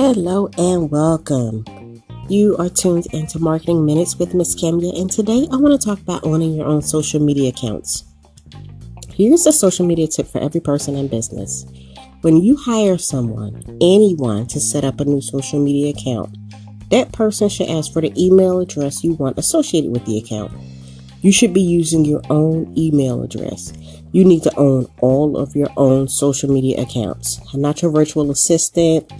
Hello and welcome. You are tuned into Marketing Minutes with Miss Kemia, and today I want to talk about owning your own social media accounts. Here's a social media tip for every person in business. When you hire someone, anyone, to set up a new social media account, that person should ask for the email address you want associated with the account. You should be using your own email address. You need to own all of your own social media accounts, not your virtual assistant,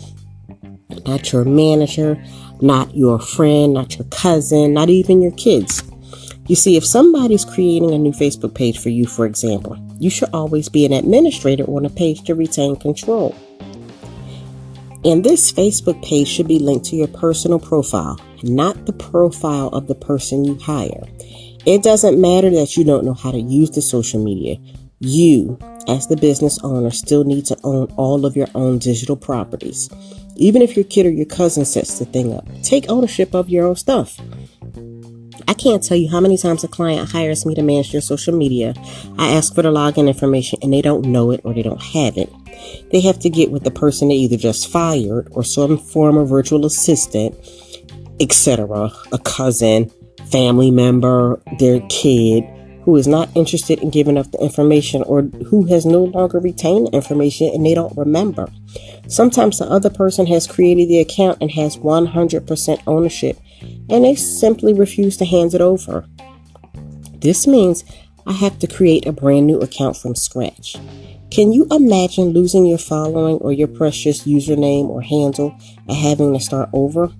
not your manager, not your friend, not your cousin, not even your kids. You see, if somebody's creating a new Facebook page for you, for example, you should always be an administrator on a page to retain control. And this Facebook page should be linked to your personal profile, not the profile of the person you hire. It doesn't matter that you don't know how to use the social media. You, as the business owner, still need to own all of your own digital properties. Even if your kid or your cousin sets the thing up, take ownership of your own stuff. I can't tell you how many times a client hires me to manage their social media. I ask for the login information and they don't know it or they don't have it. They have to get with the person they either just fired or some form of virtual assistant, etc., a cousin, family member, their kid who is not interested in giving up the information or who has no longer retained the information and they don't remember. Sometimes the other person has created the account and has 100% ownership and they simply refuse to hand it over. This means I have to create a brand new account from scratch. Can you imagine losing your following or your precious username or handle and having to start over?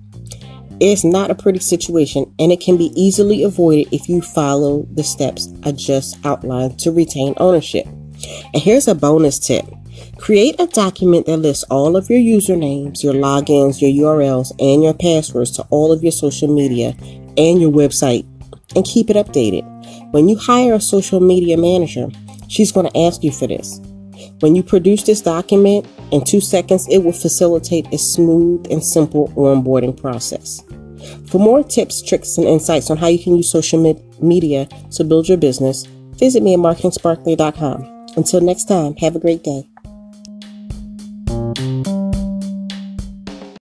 It's not a pretty situation and it can be easily avoided if you follow the steps I just outlined to retain ownership. And here's a bonus tip. Create a document that lists all of your usernames, your logins, your URLs, and your passwords to all of your social media and your website and keep it updated. When you hire a social media manager, she's going to ask you for this. When you produce this document in two seconds, it will facilitate a smooth and simple onboarding process. For more tips, tricks, and insights on how you can use social media to build your business, visit me at marketingsparkly.com. Until next time, have a great day.